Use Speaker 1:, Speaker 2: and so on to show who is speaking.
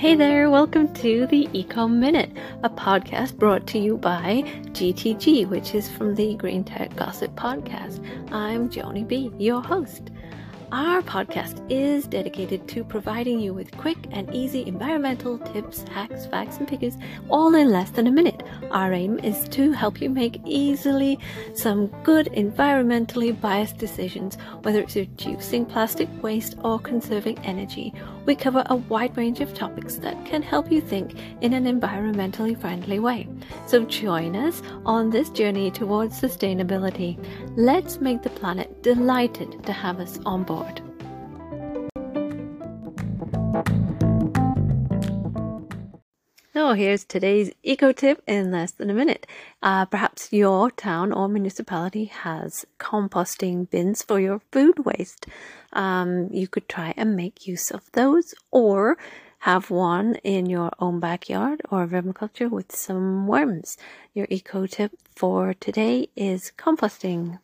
Speaker 1: Hey there, welcome to the Eco Minute, a podcast brought to you by GTG, which is from the Green Tech Gossip Podcast. I'm Joni B, your host. Our podcast is dedicated to providing you with quick and easy environmental tips, hacks, facts, and figures all in less than a minute. Our aim is to help you make easily some good environmentally biased decisions, whether it's reducing plastic waste or conserving energy. We cover a wide range of topics that can help you think in an environmentally friendly way. So join us on this journey towards sustainability. Let's make the planet delighted to have us on board. So here's today's eco tip in less than a minute. Uh, perhaps your town or municipality has composting bins for your food waste. Um, you could try and make use of those or have one in your own backyard or vermiculture with some worms. Your eco tip for today is composting